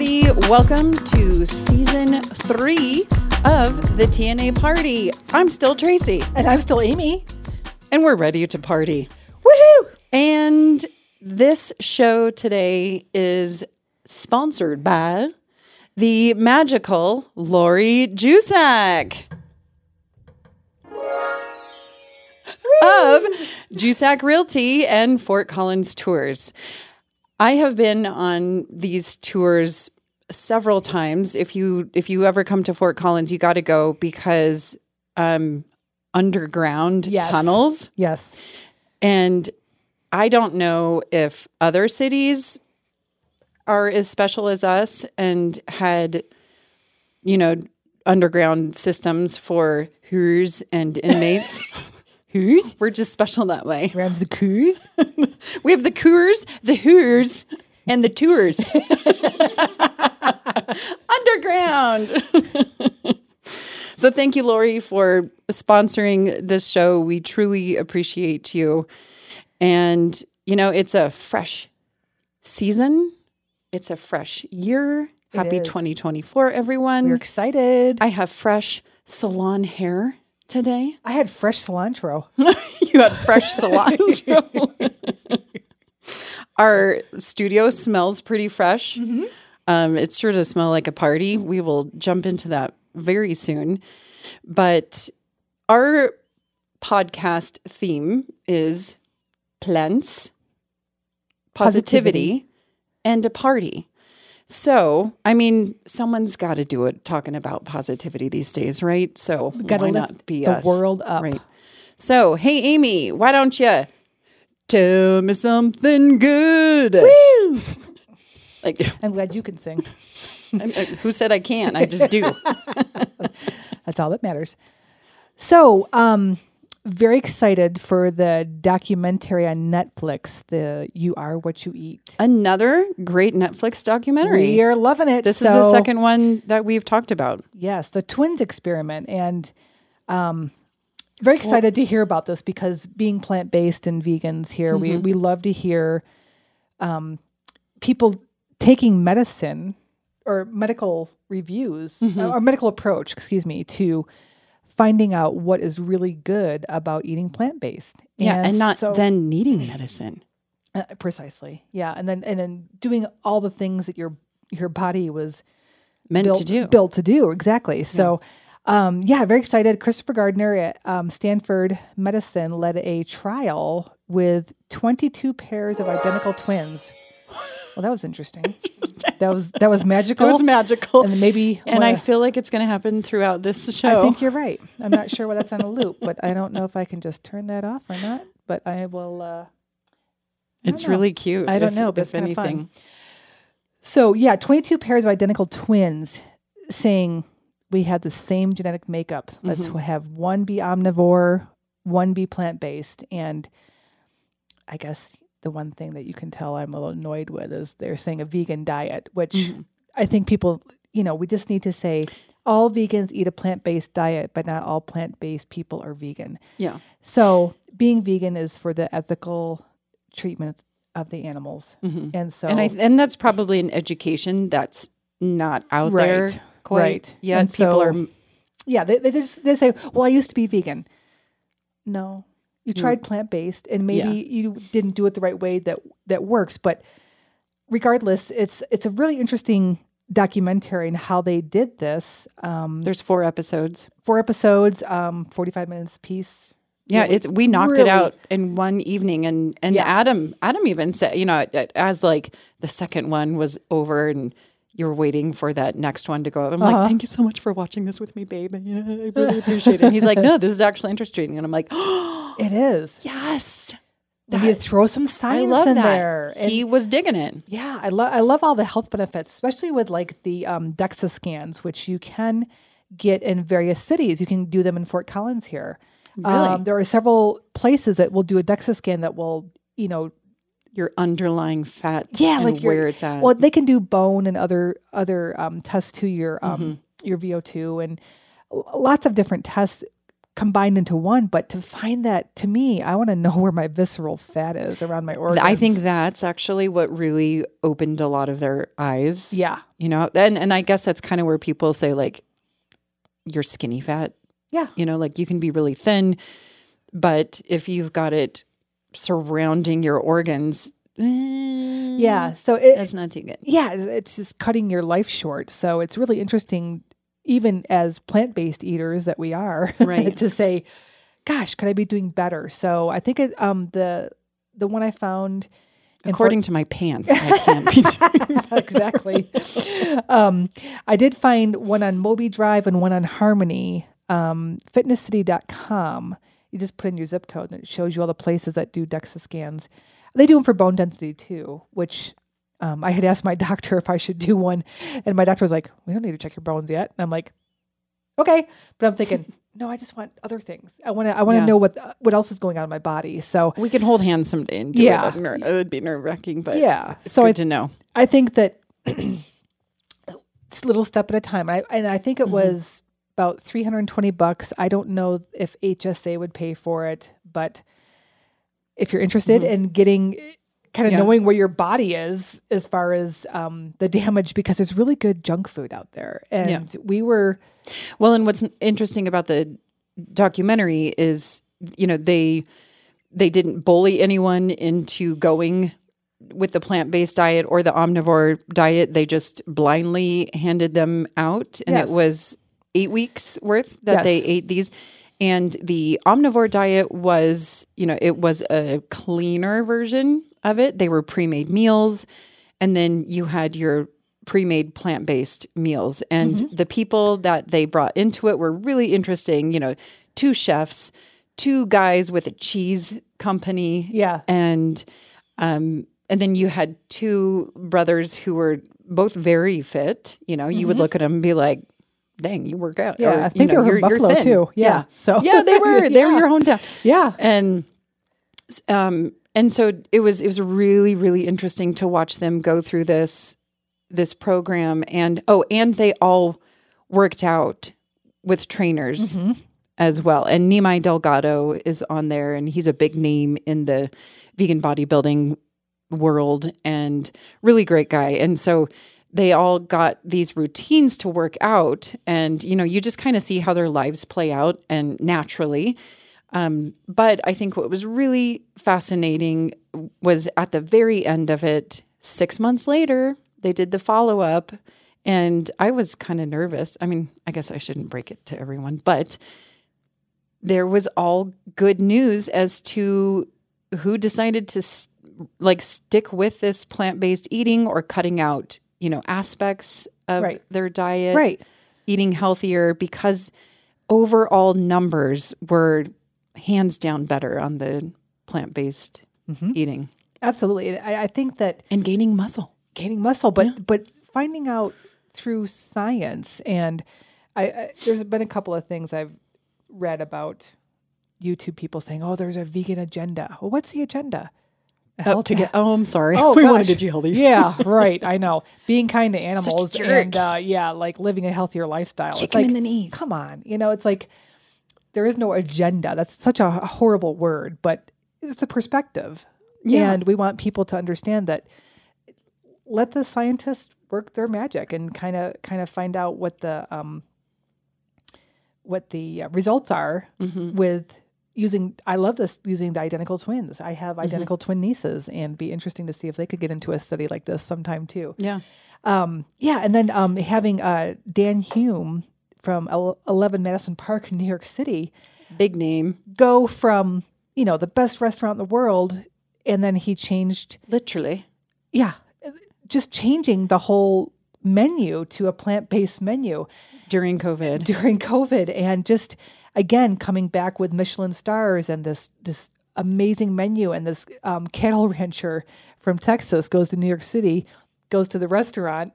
everybody. Welcome to season three of the T&A Party. I'm still Tracy, And I'm still Amy. and we're ready to party. Woohoo! And this show today is sponsored by the magical Lori Juszak of Juszak Realty and Fort Collins Tours. I have been on these tours several times. If you if you ever come to Fort Collins, you got to go because um underground Yes. tunnels Yes. and I don't know if other cities are as special as us and had, you know, underground systems for who's and inmates. Who's? We're just special that way. Rams the coos. We have the coors, the who's, and the tours. underground. so thank you, Lori, for sponsoring this show. We truly appreciate you. And, you know, it's a fresh season, it's a fresh year. Happy is. 2024, everyone. We're excited. I, I have fresh salon hair today. I had fresh cilantro. you had fresh cilantro. Our studio smells pretty fresh. Mm-hmm. Um, it's sure to smell like a party. We will jump into that very soon. But our podcast theme is plants, positivity, and a party. So, I mean, someone's got to do it talking about positivity these days, right? So, Gotta why not be the us? world up. Right. So, hey, Amy, why don't you tell me something good? Woo! Like, I'm glad you can sing. I- I- who said I can't? I just do. That's all that matters. So, um, very excited for the documentary on Netflix, the You Are What You Eat. Another great Netflix documentary. We are loving it. this is the second one that we've talked about. Yes, the twins experiment. And um, very excited to hear about this because being plant based and vegans here, we, we love to hear um, people taking medicine or medical reviews uh, or medical approach, excuse me, to finding out what is really good about eating plant based. Yeah, and not so- then needing medicine. uh, precisely. Yeah, and then and then doing all the things that your your body was Meant built to do. built to do exactly. So, um, yeah, very excited. Christopher Gardner at um, Stanford Medicine led a trial with 22 pairs of identical twins. Well, that was interesting. that was that was magical. It was magical. and maybe And I feel like it's going to happen throughout this show. I think you're right. I'm not sure why that's on a loop, but I don't know if I can just turn that off or not. But I will. Uh, it's know. really cute. I don't if- know, but if fun. anything. So yeah, 22 pairs of identical twins saying we had the same genetic makeup. Let's Mm-hmm. have one be omnivore, one be plant based, and I guess the one thing that you can tell I'm a little annoyed with is they're saying a vegan diet, which Mm-hmm. I think people, you know, we just need to say all vegans eat a plant based diet, but not all plant based people are vegan. Yeah. So being vegan is for the ethical treatment of the animals, and so Mm-hmm. And I and that's probably an education that's not out there quite right. yet. And People so- are Yeah, they they just they say, "Well, I used to be vegan." No, you Mm. tried plant based, and maybe you didn't do it the right way that that works. But regardless, it's it's a really interesting documentary and how they did this. Um, there's four episodes. four episodes, um, forty five minutes piece. Yeah, it's we knocked it out in one evening, and and Yeah. Adam Adam even said, you know, as like the second one was over, and you were waiting for that next one to go. up. I'm Uh-huh. like, thank you so much for watching this with me, babe. Yeah, I really appreciate it. And he's like, no, this is actually interesting, and I'm like, oh, It is. yes, Then you throw some science I love in that. there. And he was digging it. Yeah, I love I love all the health benefits, especially with like the um, DEXA scans, which you can get in various cities. You can do them in Fort Collins here. Um, there are several places that will do a DEXA scan that will, you know, Your underlying fat, yeah, and like your- where it's at. Well, they can do bone and other other um, tests to your um, Mm-hmm. your VO two and lots of different tests combined into one. But to find that, to me, I want to know where my visceral fat is around my organs. I think that's actually what really opened a lot of their eyes. yeah, You know, and and I guess that's kind of where people say like you're skinny fat. yeah, You know, like you can be really thin, but if you've got it surrounding your organs, eh, yeah. So it, that's not too good. yeah, it's just cutting your life short. So it's really interesting, even as plant based eaters that we are, Right. to say, "Gosh, could I be doing better?" So I think it, um, the the one I found, in According to my pants, I can't be doing exactly. um, I did find one on Moby Drive and one on Harmony, um, fitnesscity.com. You just put in your zip code and it shows you all the places that do DEXA scans. They do them for bone density too, which um, I had asked my doctor if I should do one. And my doctor was like, We don't need to check your bones yet. And I'm like, Okay. But I'm thinking, No, I just want other things. I want to I want to Yeah. know what what else is going on in my body. So, We can hold hands someday and do Yeah. it. Would- It would be nerve wracking, but yeah. So good I to know. I think that it's a little step at a time. And I, and I think it was about 320 bucks. I don't know if HSA would pay for it, but if you're interested in getting kind of Yeah. knowing where your body is as far as um, the damage, because there's really good junk food out there. And we were, Well, and what's interesting about the documentary is, you know, they they didn't bully anyone into going with the plant-based diet or the omnivore diet. They just blindly handed them out and Yes. it was 8 weeks worth that Yes. they ate these. And the omnivore diet was, you know, it was a cleaner version of it. They were pre-made meals and then you had your pre-made plant-based meals. And the people that they brought into it were really interesting you know two chefs two guys with a cheese company. Yeah, and um and then you had two brothers who were both very fit. You know you would look at them and be like dang you work out. Yeah, Or, I you think know, they were you're- you're Buffalo, thin. too. Yeah, so- yeah they were. They were your hometown. Yeah, and um and so it was it was really really interesting to watch them go through this this program. And oh and they all worked out with trainers as well. And Nimai Delgado is on there and he's a big name in the vegan bodybuilding world and really great guy. And so they all got these routines to work out and you know you just kind of see how their lives play out and naturally um, but I think what was really fascinating was at the very end of it, six months later, they did the follow up. And I was kind of nervous. I mean, I guess I shouldn't break it to everyone, but there was all good news as to who decided to like stick with this plant based eating or cutting out, you know, aspects of Right. their diet right. eating healthier because overall numbers were hands down better on the plant based mm-hmm. eating Absolutely. I, I think that and gaining muscle. gaining muscle, but but finding out through science and I, I there's been a couple of things I've read about YouTube people saying, "Oh, there's a vegan agenda." Well, what's the agenda? Oh, to get, oh, I'm sorry. Oh, we want to gosh. get you healthy. yeah, right. I know. Being kind to animals and uh, yeah, like living a healthier lifestyle. Kick it's like, in the knees. Come on, you know, it's like there is no agenda. That's such a horrible word, but it's a perspective, Yeah. and we want people to understand that. Let the scientists work their magic and kind of kind of find out what the um, what the uh, results are Mm-hmm. with using i love this using the identical twins i Mm-hmm. have identical twin nieces and be interesting to see if they could get into a study like this sometime too Yeah. um, yeah and then um, having uh, dan humm from 11 madison park in new york city Big name. go from you know the best restaurant in the world and then he changed Literally. yeah just changing the whole menu to a plant-based menu During COVID. during COVID and just again coming back with Michelin stars and this this amazing menu and this um, cattle rancher from Texas goes to New York City, goes to the restaurant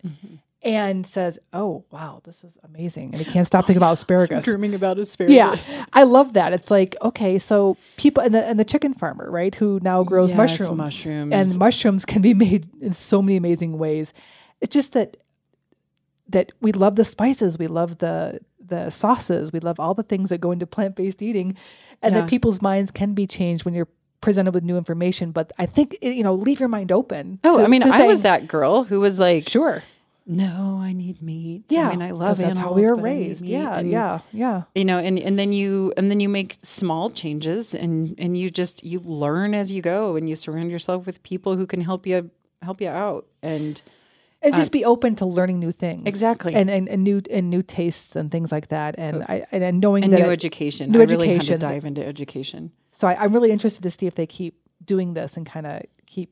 and says, "Oh wow, this is amazing!" And he can't stop thinking about asparagus. Dreaming about asparagus. Yeah, I love that. It's like okay, so people and the and the chicken farmer, right, who now grows Yes, mushrooms, mushrooms. and mushrooms can be made in so many amazing ways. It's just that that we love the spices, we love the the sauces. We love all the things that go into plant based eating, and Yeah. that people's minds can be changed when you're presented with new information. But I think you know, leave your mind open. Oh, to- I mean, I was that girl who was like, Sure. no, I need meat. Yeah, I mean, I love that's animals. how we were but I need raised. Yeah, And, yeah, yeah. You know, and, and then you and then you make small changes and and you just you learn as you go and you surround yourself with people who can help you help you out and and just be open to learning new things Exactly. and and, and new and new tastes and things like that and I and, and knowing and that new education. new I really had to education. dive into education. so I, I'm really interested to see if they keep doing this and kind of keep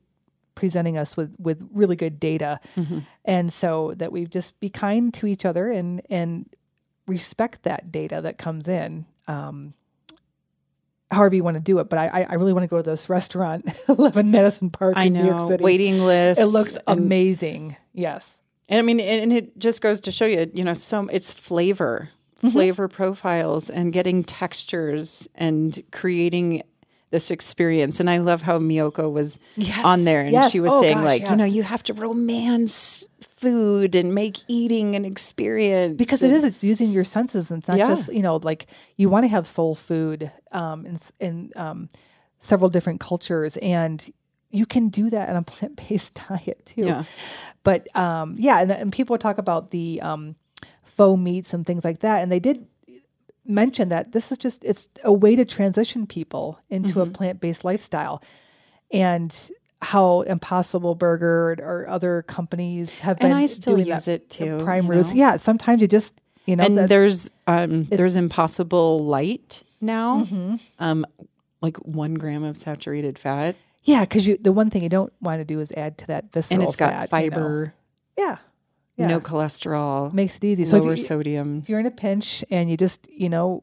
presenting us with with really good data Mm-hmm. and so that we just be kind to each other and and respect that data that comes in um however you want to do it but I I- really want to go to this restaurant 11 Madison Park I in New York know City waiting lists. it looks amazing yes And I mean, and it just goes to show you, you know, some it's flavor, Mm-hmm. flavor profiles, and getting textures and creating this experience. And I love how Miyoko was Yes. on there, and Yes. she was Oh, saying gosh, like, you know, you have to romance food and make eating an experience because it is it's using your senses and it's not Yeah. just you know like you want to have soul food um in, in um several different cultures and you can do that in a plant-based diet too Yeah. but um yeah and, and people talk about the um faux meats and things like that and they did mention that this is just it's a way to transition people into Mm-hmm. a plant-based lifestyle and how Impossible Burger or other companies have been And I still doing use that. it too, Prime Roots. know? Yeah, sometimes you just you know and that- there's um there's impossible light now Mm-hmm. um like one gram of saturated fat yeah, because you the one thing you don't want to do is add to that visceral fat. and it's got fat, you know. fiber Yeah, yeah, no cholesterol makes it easy. So lower if, you, sodium if you're in a pinch and you just you know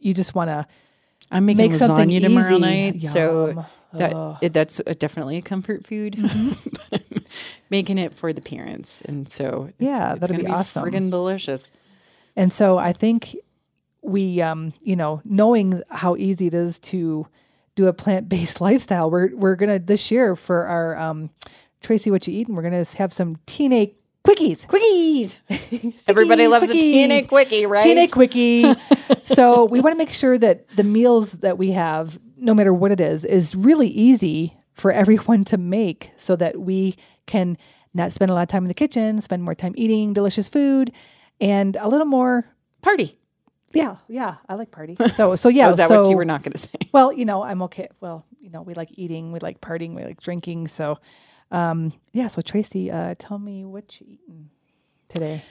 you just want to i'm making make something lasagna tomorrow easy. night so Yum. That Ugh. it, that's a, definitely a comfort food I'm making it for the parents and so it's, Yeah, it's that'd gonna be awesome. friggin' delicious And so I think we, um, you know, knowing how easy it is to do a plant based lifestyle, we're we're gonna this year for our um, Tracy, what you eating? We're gonna have some T&A quickies. quickies everybody loves a quickies. T&A quickie right T&A quickie. So we want to make sure that the meals that we have, no matter what it is, is really easy for everyone to make, so that we can not spend a lot of time in the kitchen, spend more time eating delicious food, and a little more party yeah, yeah, I like party. So, so yeah. oh, is that so, what you were not going to say Well, you know, I'm okay. Well, you know, we like eating, we like partying, we like drinking. So, um, yeah. So Tracy, uh, tell me what you eating today.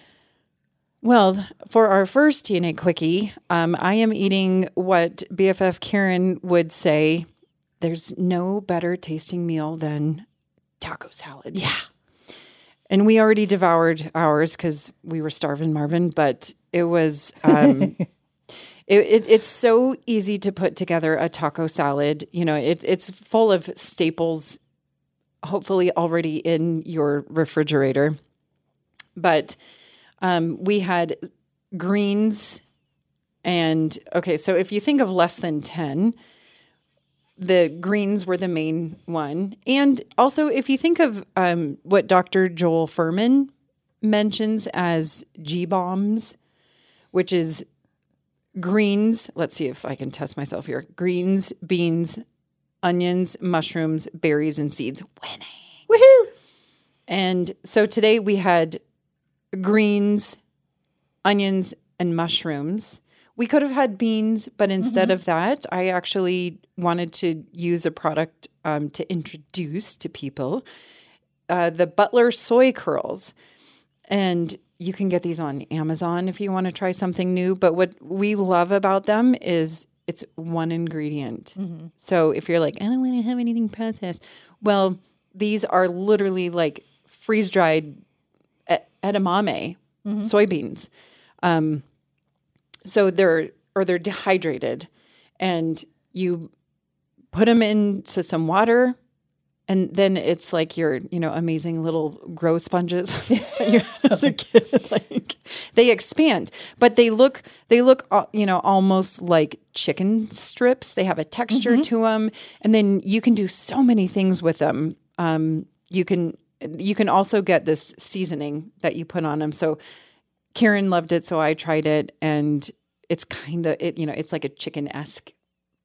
Well, for our first T&A quickie, um, I am eating what BFF Karen would say there's no better tasting meal than taco salad. Yeah. And we already devoured ours because we were starving Marvin, but it was. Um, It, it, it's so easy to put together a taco salad. You know, it, it's full of staples, hopefully already in your refrigerator. But um, we had greens and okay so if you think of less than 10 the greens were the main one. And also if you think of um, what dr joel fuhrman mentions as g-bombs which is greens let's see if i can test myself here greens beans onions mushrooms berries and seeds. Winning. Woohoo! and so today we had greens, onions, and mushrooms. We could have had beans, but instead of that, I actually wanted to use a product um, to introduce to people uh, the Butler soy curls. And you can get these on Amazon if you want to try something new. But what we love about them is it's one ingredient. So if you're like, I don't want to have anything processed, well, these are literally like freeze dried edamame soybeans. Um, so they're or they're dehydrated, and you put them into some water, and then it's like your you know amazing little grow sponges as a kid. Like they expand, but they look they look uh, you know almost like chicken strips. They have a texture to them, and then you can do so many things with them. Um, you can you can also get this seasoning that you put on them. So Karen loved it, so I tried it, and it's kind of it. You know, it's like a chicken esque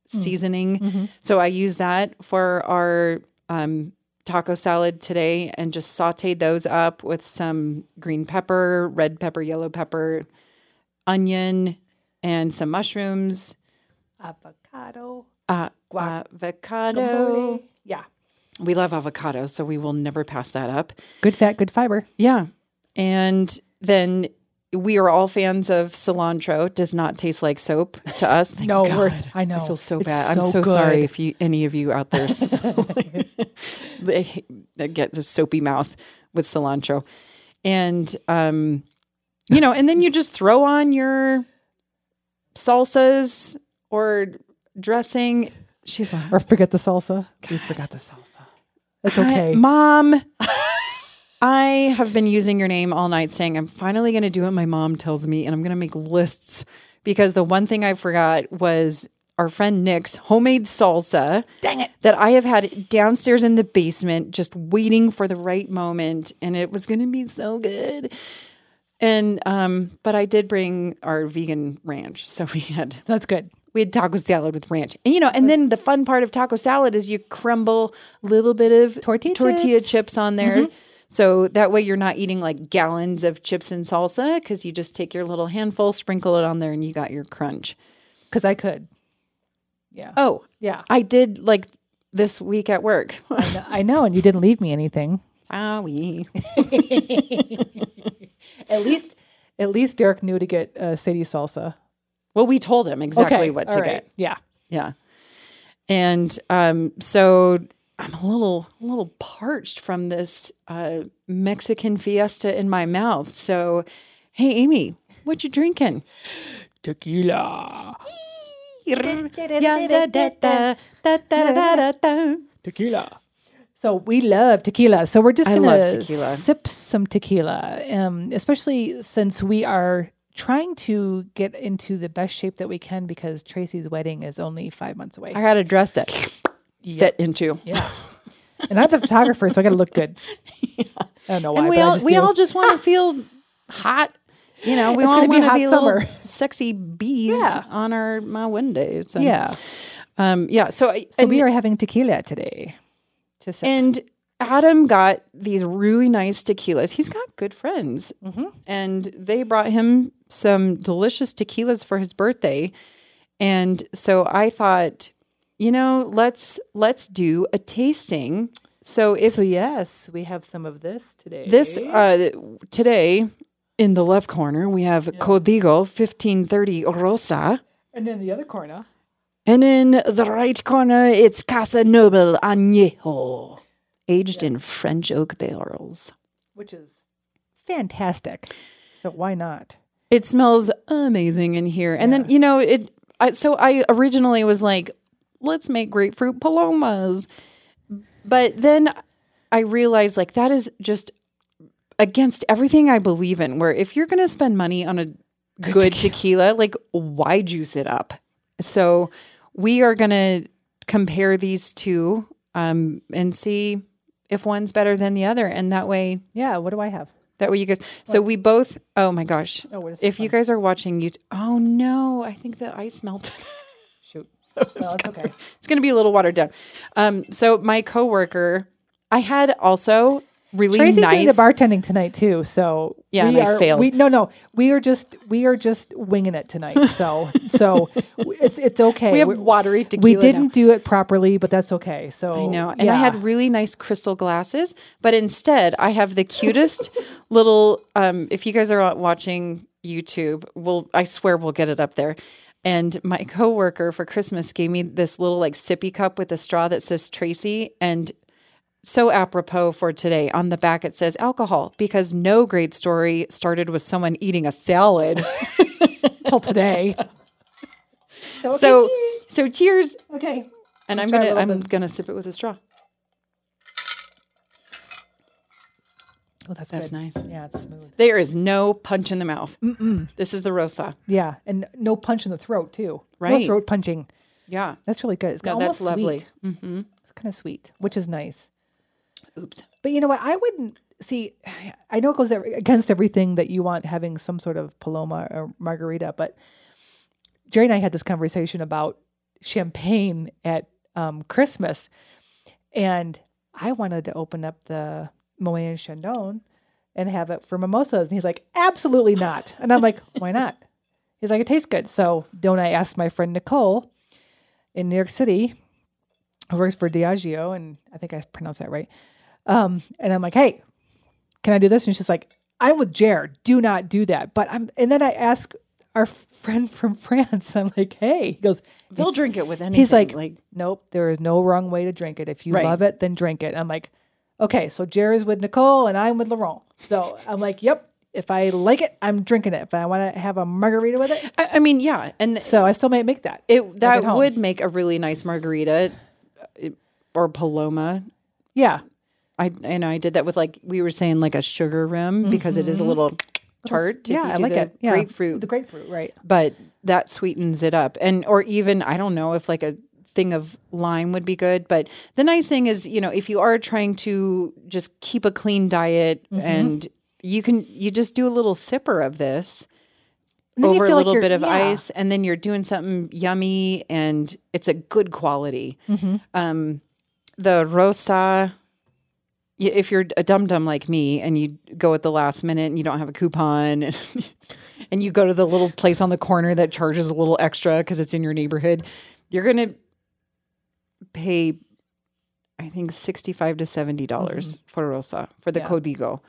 seasoning. So I use that for our um, taco salad today, and just sauteed those up with some green pepper, red pepper, yellow pepper, onion, and some mushrooms. Avocado. Uh, avocado. guacamole. Yeah. We love avocado, so we will never pass that up. Good fat, good fiber. Yeah. And then we are all fans of cilantro. It does not taste like soap to us. Thank No, God. we're- I know. I feel so It's bad. I'm so so sorry if you any of you out there get a soapy mouth with cilantro. And um you know, and then you just throw on your salsas or dressing. She's like, Or forget the salsa. We forgot the salsa. It's okay. Mom, I have been using your name all night saying I'm finally going to do what my mom tells me and I'm going to make lists because the one thing I forgot was our friend Nick's homemade salsa. Dang it. That I have had downstairs in the basement just waiting for the right moment and it was going to be so good. And um but I did bring our vegan ranch. So we had That's good. We had taco salad with ranch. And you know, and then the fun part of taco salad is you crumble a little bit of Tortilla tortilla chips. chips, on there. So that way you're not eating like gallons of chips and salsa because you just take your little handful, sprinkle it on there, and you got your crunch. Because I could. Yeah. Oh, Yeah. I did like this week at work. I know. And you didn't leave me anything. ah, we. At least, at least Derek knew to get uh, Sadie salsa. Well, we told him exactly what to all right. get. Yeah. Yeah. And um, so I'm a little a little parched from this uh, Mexican fiesta in my mouth. So, hey Amy, what you drinking? Tequila. Tequila. So we love tequila. So we're just gonna sip some tequila, um, especially since we are trying to get into the best shape that we can because Tracy's wedding is only five months away. I got a dress to fit into. yeah, and I'm the photographer, so I got to look good. I don't know why, And we all just we do. all just want to feel hot. You know, we It's all be want to hot be, little summer. sexy bees Yeah. on our my Wednesdays. And, yeah. um, yeah. So, I, So and- we are having tequila today. To. And Adam got these really nice tequilas. He's got good friends. And they brought him some delicious tequilas for his birthday. And so I thought, you know, let's let's do a tasting. So if so yes, we have some of this today. this uh today in the left corner we have Código 1530 Rosa. and then the other corner. And in the right corner, it's Casa Noble Añejo, aged in French oak barrels. which is fantastic. So why not? It smells amazing in here. And then, you know, it, I, so I originally was like, let's make grapefruit palomas. But then I realized like that is just against everything I believe in, where if you're going to spend money on a good, tequila, like why juice it up? So we are going to compare these two um, and see if one's better than the other. And that way, Yeah. What do I have? That way you guys. So we both, oh my gosh. Oh, If you guys are watching you. oh no, I think the ice melted. Shoot. No, it's okay. it's going to be a little watered down. Um, so my coworker, I had also really Tracy's nice. doing the bartending tonight too. So Yeah, we and I are, failed. We, no, no, we are just we are just winging it tonight. So so it's it's okay. we have We're- watery tequila. we didn't do it properly, but that's okay. So I know. And I had really nice crystal glasses, but instead I have the cutest little um if you guys are watching YouTube, we'll I swear we'll get it up there. And my coworker for Christmas gave me this little like sippy cup with a straw that says Tracy and so apropos for today. On the back it says alcohol because no great story started with someone eating a salad. till today. so so so cheers. okay. And I'm gonna I'm bit. gonna sip it with a straw. Oh, that's That's good. nice. Yeah, it's smooth. There is no punch in the mouth. This is the Rosa. Yeah, and no punch in the throat too. Right, no throat punching. Yeah. That's really good. It's No, that's lovely. Sweet. Mm-hmm. It's kind of sweet, which is nice. Oops. But you know what? I wouldn't. see, I know it goes against everything that you want having some sort of Paloma or margarita, but Jerry and I had this conversation about champagne at um, Christmas, and I wanted to open up the Moet and Chandon and have it for mimosas, and he's like, "Absolutely not," and I'm like, "Why not?" He's like, "It tastes good." So, don't I ask my friend Nicole in New York City, who works for Diageo, and I think I pronounced that right. Um, and I'm like, "Hey, can I do this?" And she's like, "I'm with Jared. Do not do that." But I'm, and then I ask our friend from France. I'm like, "Hey," he goes, They'll drink it with anything. He's like, like nope, there is no wrong way to drink it. If you Right. love it, then drink it. I'm like, okay, so Jerry's with Nicole and I'm with Laurent. So I'm like, yep, if I like it, I'm drinking it. If I want to have a margarita with it, I, I mean, yeah, and so I still might make that. it that would make a really nice margarita uh, or paloma. yeah, I and I did that with like we were saying like a sugar rim because it is a little tart. Mm-hmm. yeah, I like it. Yeah, grapefruit, the grapefruit, right? but that sweetens it up. And or even I don't know if like a thing of lime would be good. But the nice thing is, you know, if you are trying to just keep a clean diet Mm-hmm. and you can you just do a little sipper of this over a feel like little bit of yeah. ice and then you're doing something yummy and it's a good quality Mm-hmm. um the rosa if you're a dum dum like me and you go at the last minute and you don't have a coupon and, and you go to the little place on the corner that charges a little extra because it's in your neighborhood you're gonna pay i think 65 to 70 dollars for rosa for the Mm-hmm. Yeah. codigo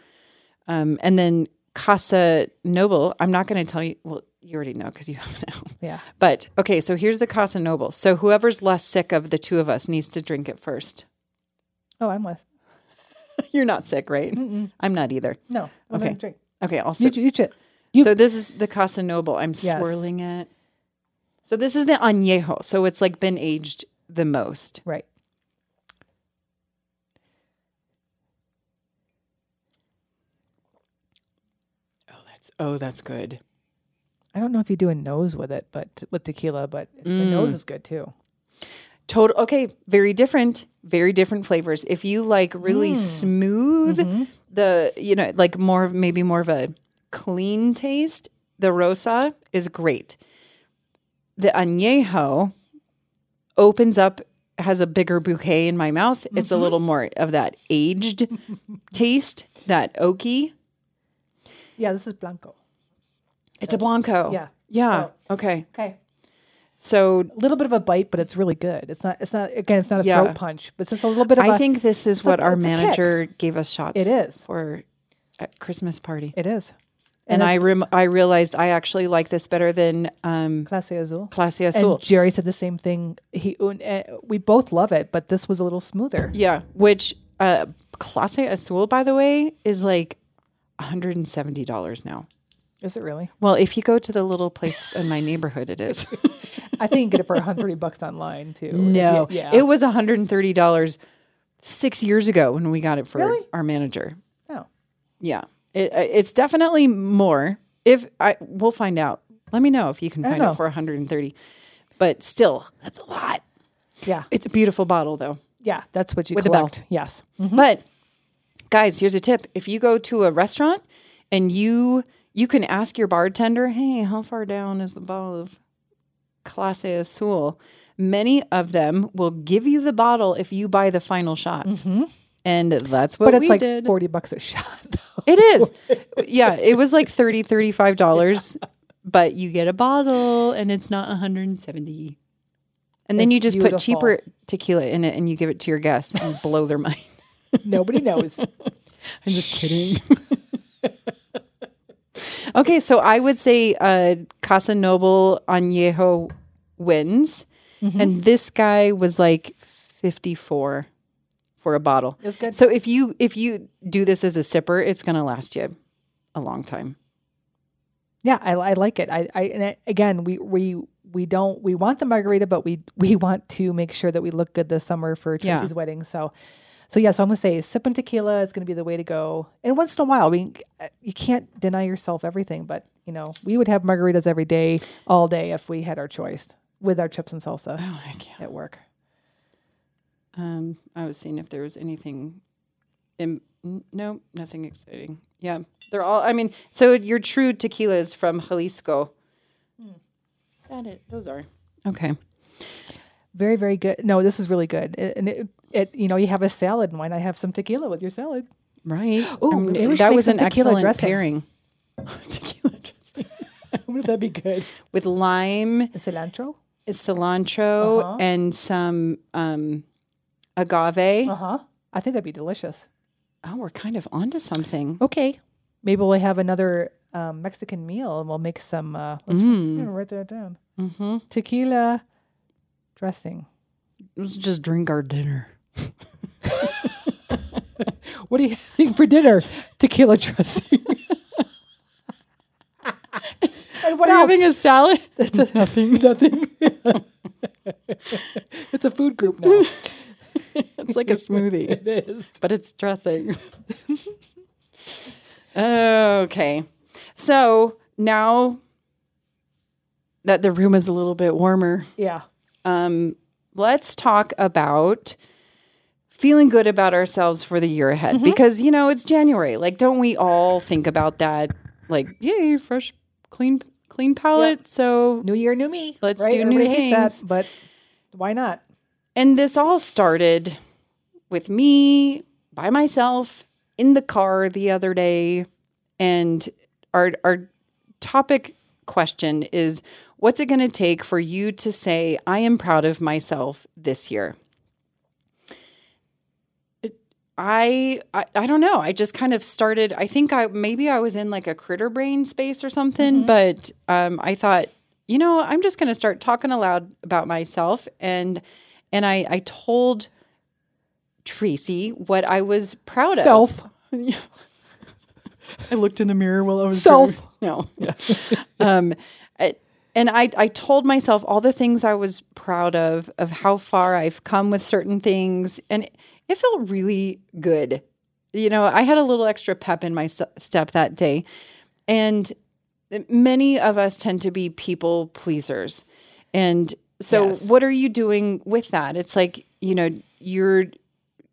um, and then Casa Noble, I'm not going to tell you. Well, you already know because you have now. Yeah. But okay, so here's the Casa Noble. So whoever's less sick of the two of us needs to drink it first. Oh, I'm with. You're not sick, right? I'm not either. No. I'm Okay. drink. Okay, I'll You, sip. you, chip. you- So this is the Casa Noble. I'm Yes. swirling it. So this is the añejo. So it's like been aged the most. Right. Oh, that's oh, that's good. I don't know if you do a nose with it, but with tequila, but the Mm. nose is good too. Total okay, very different, very different flavors. If you like really Mm. smooth, Mm-hmm. the you know like more of maybe more of a clean taste, the rosa is great. The añejo opens up has a bigger bouquet in my mouth. It's Mm-hmm. a little more of that aged taste, that oaky. Yeah, this is blanco. It's a blanco. Yeah. Yeah. Okay. Okay. So A little bit of a bite, but it's really good. It's not. It's not. Again, it's not a Yeah. throat punch, but it's just a little bit of. I a, think this is what our a kick. manager gave us shots. It is. for at Christmas party. it is. and I rem- I realized I actually like this better than um, Clase Azul. Clase Azul. And Jerry said the same thing. He uh, we both love it, but this was a little smoother. yeah, which uh, Clase Azul, by the way, is like one hundred and seventy dollars now. Is it really? Well, if you go to the little place in my neighborhood, it is. I think you can get it for 130 bucks online too. No, you- yeah. it was one hundred and thirty dollars six years ago when we got it for Really? our manager. oh, Yeah, it, uh, it's definitely more. If I, we'll find out. Let me know if you can find it for 130. But still, that's a lot. yeah, It's a beautiful bottle, though. yeah. That's what you With a bell. collect. Yes. But guys, here's a tip: if you go to a restaurant and you you can ask your bartender, "Hey, how far down is the bottle of Clase Azul?" Many of them will give you the bottle if you buy the final shots, mm-hmm. and that's what But it's we like did. 40 bucks a shot. Though. It is. yeah, it was like 30 $35, but you get a bottle and it's not 170 And then It's you just beautiful. put cheaper tequila in it and you give it to your guests and blow their mind. Nobody knows. I'm just kidding. Okay, so I would say uh, Casa Noble Añejo wins. Mm-hmm. And this guy was like 54 for a bottle. It was good. So if you if you do this as a sipper, it's going to last you a long time. Yeah, I, I like it. I, I and it, again, we we we don't we want the margarita, but we we want to make sure that we look good this summer for Yeah. Tracy's wedding. So, so yeah, so I'm gonna say sipping tequila is gonna be the way to go. And once in a while, we you can't deny yourself everything, but you know we would have margaritas every day, all day if we had our choice with our chips and salsa Oh, heck yeah. at work. Um, I was seeing if there was anything no, nothing exciting. Yeah, they're all. I mean, so your true tequila is from Jalisco. That it. Those are okay. Very, very good. No, this is really good. It- and it, it, you know, you have a salad, and why not have some tequila with your salad? Right. Ooh, I mean, maybe we should that was an excellent dressing. pairing. tequila dressing Wouldn't that be good? with lime, Cilantro. cilantro, Uh-huh. and some um, agave. Uh huh. I think that'd be delicious. Oh, we're kind of onto something. Okay. Maybe we'll have another um, Mexican meal and we'll make some. Uh, let's Mm. write that down. Mm-hmm. Tequila dressing. Let's just drink our dinner. What are you having for dinner? Tequila dressing. and what else? having a salad. It's a nothing. Nothing. it's a food group now. it's like a smoothie. it is. but it's dressing. okay. So now that the room is a little bit warmer, Yeah. Um, let's talk about feeling good about ourselves for the year ahead because, you know, it's January. Like, don't we all think about that? Like, yay, fresh, clean, clean palette. So, New year, new me. Let's right? do new Everybody hates things. That, but why not? And this all started with me by myself in the car the other day. And our our topic question is what's it going to take for you to say I am proud of myself this year? I, I I don't know. I just kind of started. I think I maybe I was in like a critter brain space or something, but um, I thought, you know, I'm just going to start talking aloud about myself, and and I I told Tracy what I was proud Self. of. Self. I looked in the mirror while I was Self. no. Yeah. um, I- and I, I told myself all the things I was proud of, of how far I've come with certain things. And it, it felt really good. You know, I had a little extra pep in my step that day. And many of us tend to be people pleasers. And so, Yes. what are you doing with that? It's like, you know, you're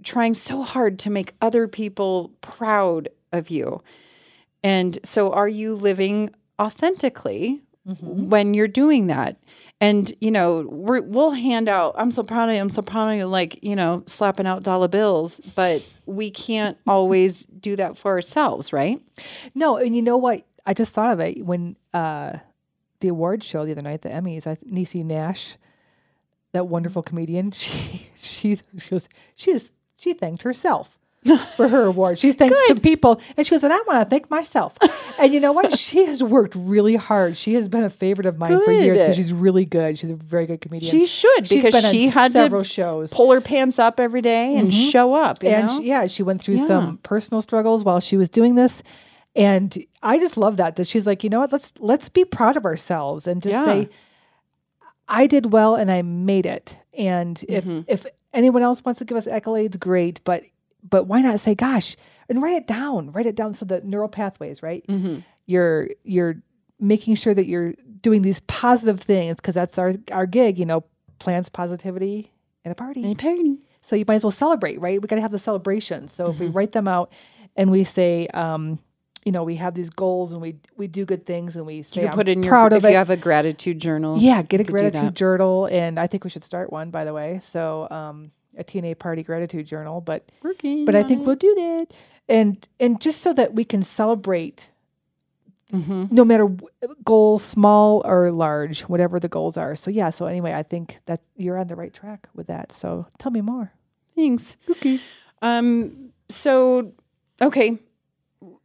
trying so hard to make other people proud of you. And so, are you living authentically when you're doing that? And you know, we're, we'll hand out. I'm so proud of you. I'm so proud of you. Like you know, slapping out dollar bills, but we can't always do that for ourselves, right? No, and you know what? I just thought of it when uh, the award show the other night, the Emmys. I Niecy Nash, that wonderful comedian, she she she goes she is she thanked herself for her award. She thanked some people, and she goes, and I want to thank myself. and you know what? She has worked really hard. She has been a favorite of mine for years because she's really good. She's a very good comedian. She should She's because been she had several to shows. pull her pants up every day and show up. You and know? she, yeah, she went through Yeah. some personal struggles while she was doing this, and I just love that that she's like, you know what, let's let's be proud of ourselves and just Yeah. say, I did well and I made it. And if Mm-hmm. if anyone else wants to give us accolades, great, but but why not say, gosh, and write it down, write it down so the neural pathways, right? Mm-hmm. You're you're making sure that you're doing these positive things because that's our our gig, you know, plans positivity and a party. And party. So you might as well celebrate, right? We got to have the celebration. So if we Mm-hmm. write them out and we say, um, you know, we have these goals and we we do good things and we say, You put in your proud if of it. you have a gratitude journal. yeah, get a you could do gratitude journal, and I think we should start one, by the way. So um, a T&A party gratitude journal, but Working but I think it. we'll do that, and and just so that we can celebrate. Mhm. No matter w- goal, small or large, whatever the goals are. So yeah. So anyway, I think that you're on the right track with that. So tell me more. Thanks. Okay. Um. So, okay.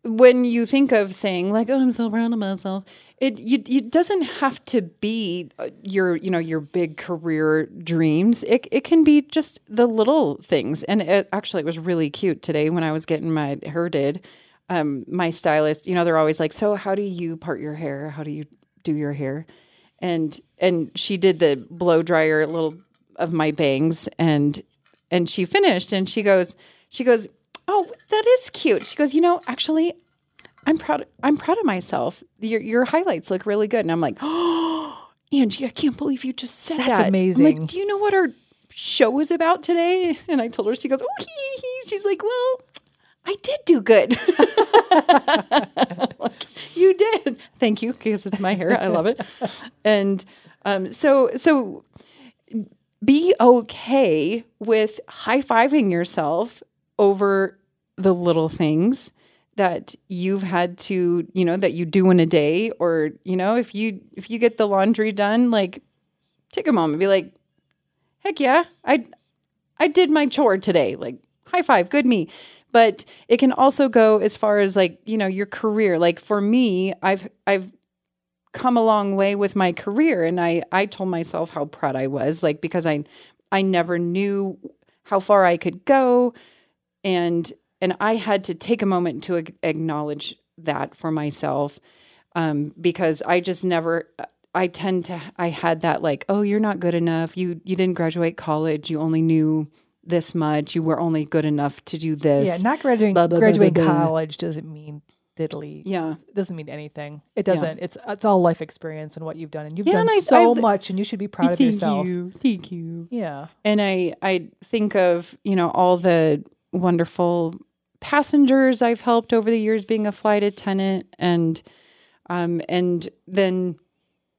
When you think of saying like, "Oh, I'm so proud of myself," it you it doesn't have to be uh, your you know your big career dreams. It it can be just the little things. And it, actually, it was really cute today when I was getting my hair did. Um, my stylist, you know, they're always like, "So, how do you part your hair? How do you do your hair?" and and she did the blow dryer little of my bangs and and she finished and she goes she goes oh that is cute she goes you know actually i'm proud i'm proud of myself your your highlights look really good and i'm like oh angie i can't believe you just said That's that i'm amazing. like do you know what our show is about today and i told her she goes oh hee hee. she's like well I did do good. like, you did. Thank you, because it's my hair. I love it. And um, so, so be okay with high fiving yourself over the little things that you've had to, you know, that you do in a day, or you know, if you if you get the laundry done, like take a moment, be like, heck yeah, I I did my chore today. Like high five, good me. But it can also go as far as like, you know, your career. Like for me, I've I've come a long way with my career and I I told myself how proud I was like because I I never knew how far I could go and and I had to take a moment to acknowledge that for myself um, because I just never I tend to I had that like oh you're not good enough. You you didn't graduate college. You only knew this much. You were only good enough to do this. Yeah not graduating blah, blah, graduating blah, college doesn't mean diddly. Yeah. It doesn't mean anything. It doesn't yeah. it's it's all life experience and what you've done. And you've yeah, done and I, so I've, much and you should be proud of yourself. you. Thank you. Yeah. And I I think of you know all the wonderful passengers I've helped over the years being a flight attendant and um and then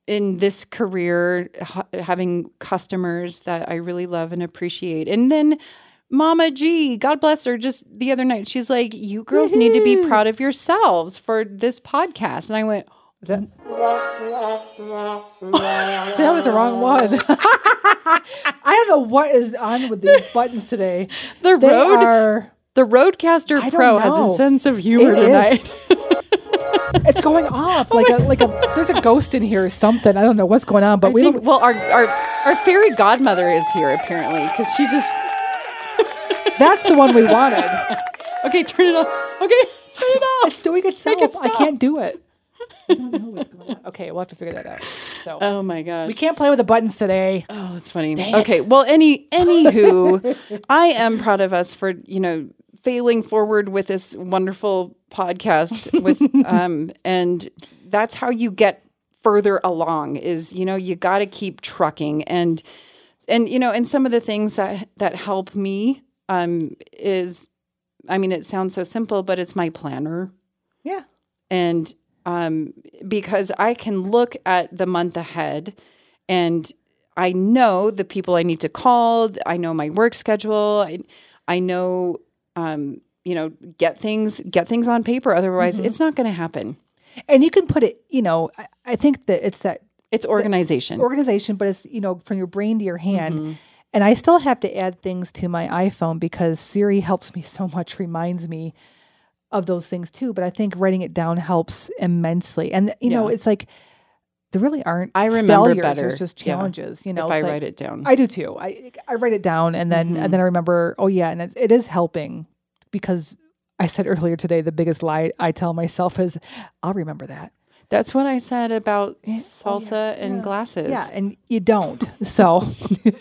in this career ha- having customers that I really love and appreciate. And then Mama G, God bless her, just the other night, she's like, You girls need to be proud of yourselves for this podcast. And I went, Is that? See, that was the wrong one. I don't know what is on with these buttons today. The they road are, the Rodecaster Pro has a sense of humor it tonight it's going off like a like a there's a ghost in here or something. I don't know what's going on, but I we think, well our our our fairy godmother is here apparently because she just that's the one we wanted. okay, turn it off. Okay, turn it off. It's doing itself. I can't do it. okay, we'll have to figure that out. So, oh my gosh, we can't play with the buttons today. Oh, that's funny. Dang okay, it. well, any anywho, I am proud of us for you know failing forward with this wonderful podcast with um and that's how you get further along is you know you got to keep trucking. And and you know and some of the things that that help me um is i mean it sounds so simple but it's my planner. Yeah. And um because i can look at the month ahead and i know the people i need to call i know my work schedule i, I know um you know get things get things on paper otherwise mm-hmm. it's not going to happen and you can put it you know I, I think that it's that it's organization organization but it's you know from your brain to your hand mm-hmm. and i still have to add things to my iphone because siri helps me so much reminds me of those things too but i think writing it down helps immensely and you yeah. know it's like there really aren't I remember failures. better. There's just challenges, yeah. you know. If I like, write it down, I do too. I I write it down and then mm-hmm. and then I remember. Oh yeah, and it's, it is helping because I said earlier today the biggest lie I tell myself is I'll remember that. That's what I said about salsa oh, yeah, and yeah. glasses. Yeah, and you don't. So,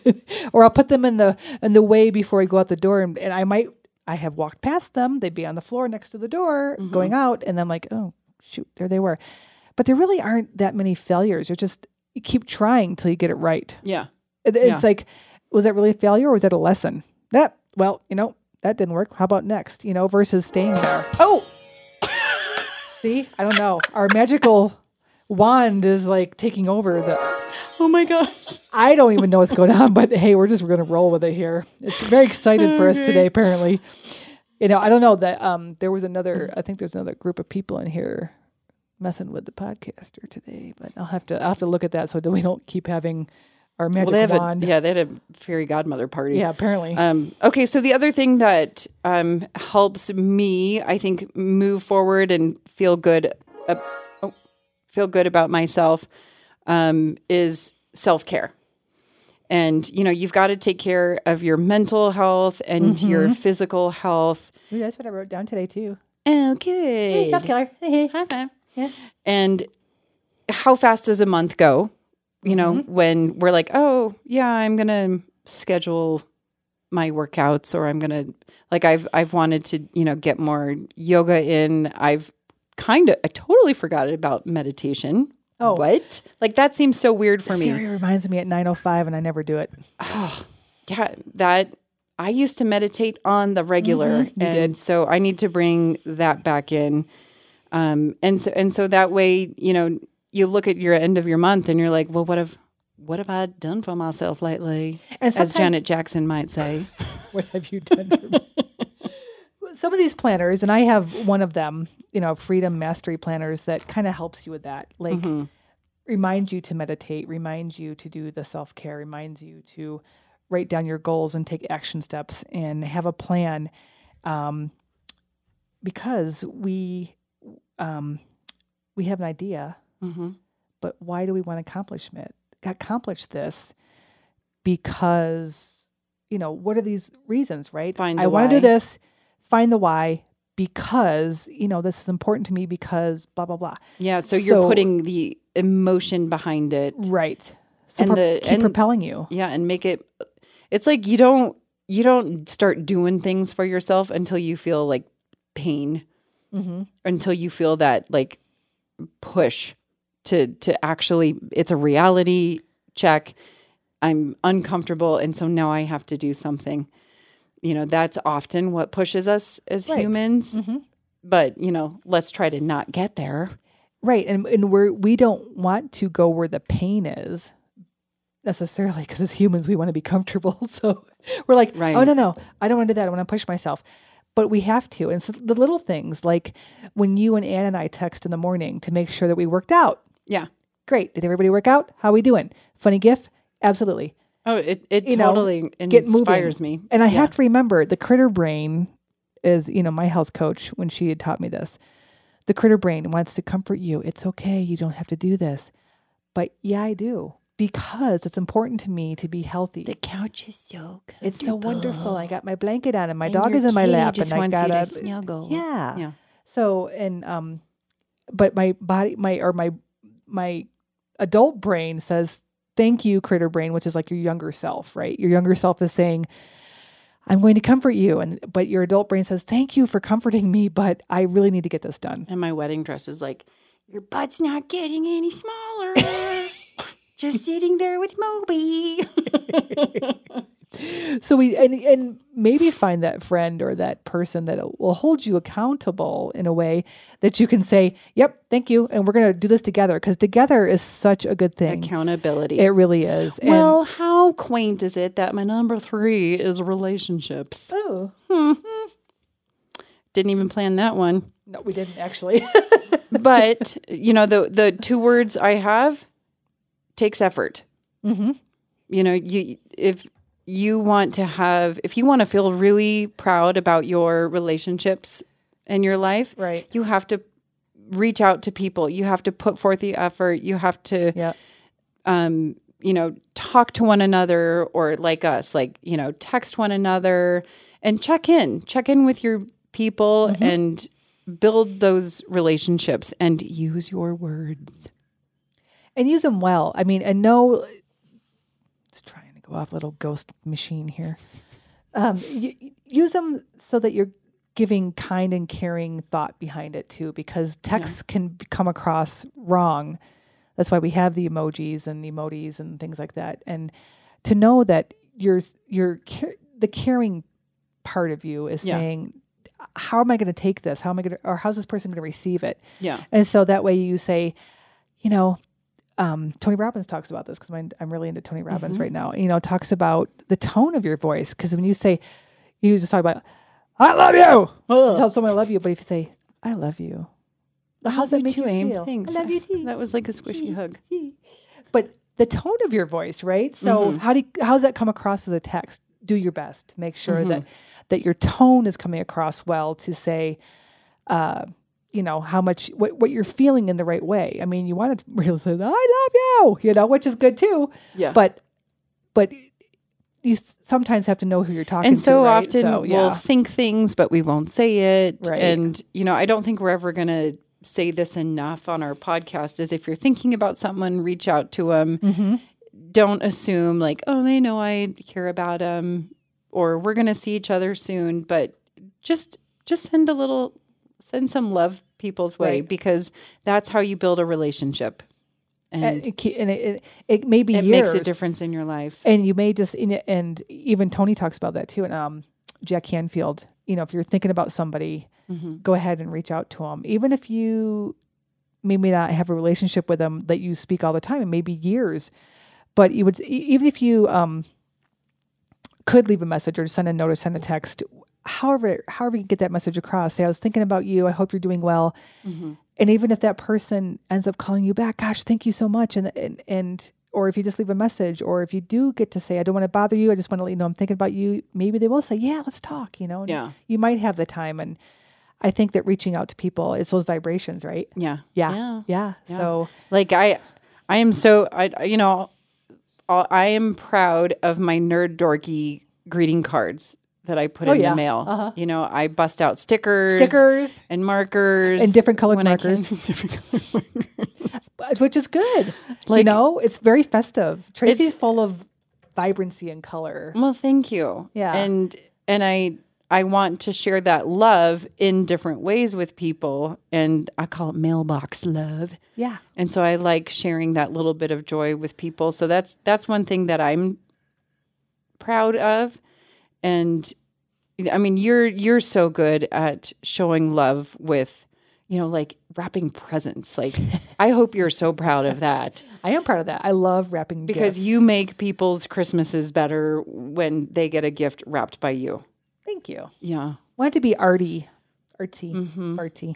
or I'll put them in the in the way before I go out the door, and, and I might I have walked past them. They'd be on the floor next to the door, mm-hmm. going out, and I'm like, oh shoot, there they were. But there really aren't that many failures. You're just you keep trying till you get it right. Yeah, it, it's yeah. like, was that really a failure or was that a lesson? That well, you know, that didn't work. How about next? You know, versus staying there. Oh, see, I don't know. Our magical wand is like taking over the. Oh my gosh. I don't even know what's going on, but hey, we're just going to roll with it here. It's very excited okay. for us today, apparently. You know, I don't know that um there was another. I think there's another group of people in here messing with the podcaster today, but I'll have to I'll have to look at that so that we don't keep having our magic well, wand. A, yeah, they had a fairy godmother party. Yeah, apparently. Um, okay, so the other thing that um, helps me, I think, move forward and feel good, uh, oh, feel good about myself, um, is self care. And you know, you've got to take care of your mental health and mm-hmm. your physical health. Ooh, that's what I wrote down today too. Okay, hey, self care. High five. Yeah. And how fast does a month go? You know, mm-hmm. when we're like, oh, yeah, I'm going to schedule my workouts or I'm going to like I've I've wanted to, you know, get more yoga in. I've kind of I totally forgot about meditation. Oh. What? Like that seems so weird for Siri me. reminds me at 9:05 and I never do it. Oh. Yeah, that I used to meditate on the regular, Mm-hmm. And did. so I need to bring that back in. Um, and so and so that way, you know, you look at your end of your month and you're like, well, what have what have I done for myself lately? As Janet Jackson might say. what have you done for me? Some of these planners, and I have one of them, you know, freedom mastery planners that kind of helps you with that. Like Mm-hmm. reminds you to meditate, reminds you to do the self care, reminds you to write down your goals and take action steps and have a plan. Um, because we um, we have an idea, hmm but why do we want to accomplish this because you know what are these reasons, right? Find I want to do this. Find the why because you know this is important to me because blah blah blah. Yeah. So you're So- putting the emotion behind it. Right. So And pro- the- keep and- propelling you. Yeah, and make it. It's like you don't you don't start doing things for yourself until you feel like pain, Mm-hmm. until you feel that like push to to actually it's a reality check. I'm uncomfortable, and so now I have to do something. You know, that's often what pushes us as Right. humans. Mhm. But you know, let's try to not get there. Right. And and we're we don't want to go where the pain is necessarily because as humans we want to be comfortable. So we're like, Right. oh no, no, I don't want to do that. I want to push myself. But we have to. And so the little things like when you and Ann and I text in the morning to make sure that we worked out. Yeah. Great. Did everybody work out? How we doing? Funny gif? Absolutely. Oh, it it You know, totally get moving. inspires me. And I Yeah. have to remember the critter brain is, you know, my health coach when she had taught me this. The critter brain wants to comfort you. It's okay. You don't have to do this. But yeah, I do because it's important to me to be healthy. The couch is so good. it's so wonderful. I got my blanket on and my And dog is in my lap just and I got you to a snuggle. Yeah. Yeah. So and um but my body my or my my adult brain says thank you critter brain which is like your younger self, right? Your younger self is saying I'm going to comfort you and but your adult brain says thank you for comforting me but I really need to get this done. And my wedding dress is like, your butt's not getting any smaller. Just sitting there with Moby. So we and and maybe find that friend or that person that will hold you accountable in a way that you can say, "Yep, thank you," and we're going to do this together because together is such a good thing. Accountability. It really is. And- well, how quaint is it that my number three is relationships? oh Didn't even plan that one. no, we didn't actually. But, you know, the the two words I have takes effort. mm-hmm. you know you if you want to have if you want to feel really proud about your relationships in your life Right. you have to reach out to people you have to put forth the effort you have to Yeah. um you know talk to one another or like us like you know text one another and check in check in with your people and build those relationships and use your words and use them well. I mean, and know. It's trying to go off little ghost machine here. Um, y- use them so that you're giving kind and caring thought behind it too, because texts can come across wrong. That's why we have the emojis and the emojis and things like that. And to know that you're s- you're the caring part of you is Yeah. saying, "How am I going to take this? How am I going to, or how's this person going to receive it?" yeah And so that way you say, you know, um, Tony Robbins talks about this because I'm really into Tony Robbins Mm-hmm. right now. You know, talks about the tone of your voice because when you say, you just talk about, I love you, tell someone I love you, but if you say, I love you, how's that make you Aim? feel? Thanks. I love you too. That was like a squishy hug. But the tone of your voice, right? So Mm-hmm. how do you, how's that come across as a text? Do your best to make sure Mm-hmm. that that your tone is coming across well to say, uh, you know, how much what, what you're feeling in the right way. I mean, you want to really say, "I love you," you know, which is good too. Yeah. But but you sometimes have to know who you're talking to. and to. so right? often So, we'll think things but we won't say it Right. and you know i don't think we're ever going to say this enough on our podcast is if you're thinking about someone reach out to them Mm-hmm. don't assume like oh they know i care about them or we're going to see each other soon but just just send a little send some love people's way Right. because that's how you build a relationship and and it, and it, it, it may be it years, makes a difference in your life. and you may just and- and even Tony talks about that too. And um, Jack Canfield, you know, if you're thinking about somebody, Mm-hmm. go ahead and reach out to them, even if you maybe not have a relationship with them that you speak all the time, it may be years, but you would even if you um could leave a message or send a note or send a text, however however you get that message across. Say, I was thinking about you. I hope you're doing well. Mm-hmm. And even if that person ends up calling you back, gosh, thank you so much. And and and or if you just leave a message, or if you do get to say, I don't want to bother you, I just want to let you know I'm thinking about you. Maybe they will say, Yeah, let's talk. You know, and Yeah. you might have the time. And I think that reaching out to people, it's those vibrations, right? Yeah. Yeah, yeah. So Like I, I am so I you know, I am proud of my nerd dorky greeting cards that I put Oh, in yeah. the mail. Uh-huh. You know, I bust out stickers, stickers, and markers, And different colored markers. different colored markers. which is good. you Like- know, it's very festive. Tracy's full of vibrancy and color. Well, thank you. Yeah. and and I I want to share that love in different ways with people, and I call it mailbox love. Yeah. And so I like sharing that little bit of joy with people. So that's that's one thing that I'm proud of. And I mean, you're you're so good at showing love with, you know, like wrapping presents. Like I hope you're so proud of that I am proud of that. I love wrapping because gifts. you make people's Christmases better when they get a gift wrapped by you. Thank you. Yeah. Want to be arty, artsy, Mm-hmm. artsy.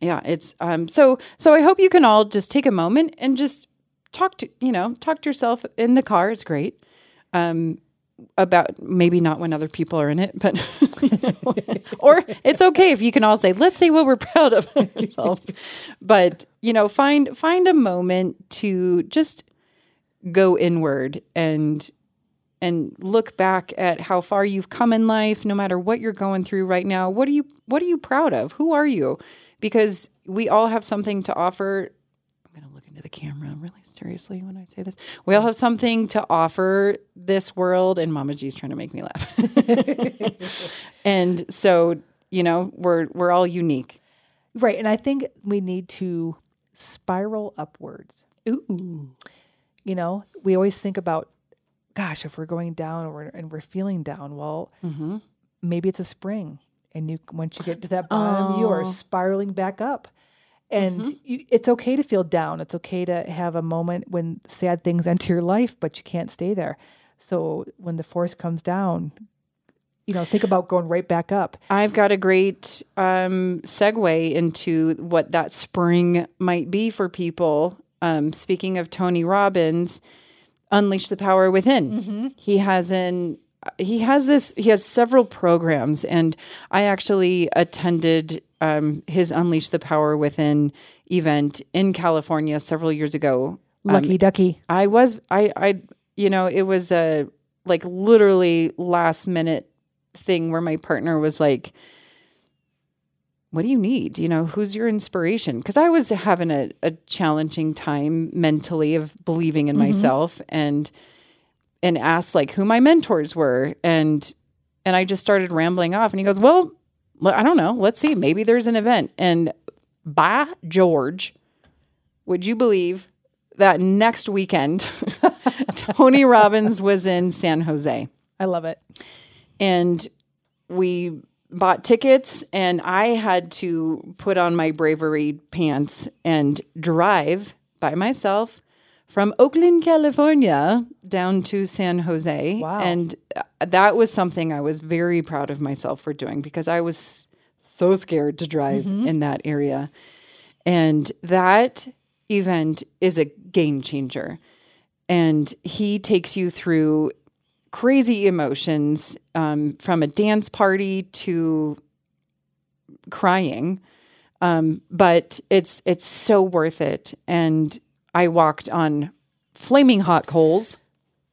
Yeah, it's um so so I hope you can all just take a moment and just talk to you know, talk to yourself in the car. It's great. Um about maybe not when other people are in it, but you know, or it's okay if you can all say, let's say what we're proud of ourselves. But, you know, find find a moment to just go inward and and look back at how far you've come in life no matter what you're going through right now. What are you what are you proud of? Who are you? Because we all have something to offer i'm going to look into the camera really seriously when i say this we all have something to offer this world and mama g's trying to make me laugh and so you know we're we're all unique Right. And I think we need to spiral upwards. ooh You know, we always think about, gosh, if we're going down or, and we're feeling down, well, mm-hmm. maybe it's a spring. And you, once you get to that bottom, you are Oh. spiraling back up. And you, it's okay to feel down. It's okay to have a moment when sad things enter your life, but you can't stay there. So when the force comes down, you know, think about going right back up. I've got a great um, segue into what that spring might be for people. Um, speaking of Tony Robbins, Unleash the Power Within. He has an he has this he has several programs, and I actually attended um, his Unleash the Power Within event in California several years ago. Lucky ducky. I was I I you know it was a like literally last minute thing where my partner was like what do you need you know who's your inspiration because i was having a, a challenging time mentally of believing in myself and and asked like who my mentors were. And and i just started rambling off. And he goes well I don't know. Let's see. Maybe there's an event. And by george would you believe that next weekend tony robbins was in san jose? I love it. and we bought tickets and i had to put on my bravery pants and drive by myself from oakland california down to san jose. Wow. and uh, that was something i was very proud of myself for doing because i was so scared to drive in that area. And that event is a game changer. And he takes you through crazy emotions um, from a dance party to crying. Um, but it's it's so worth it. And i walked on flaming hot coals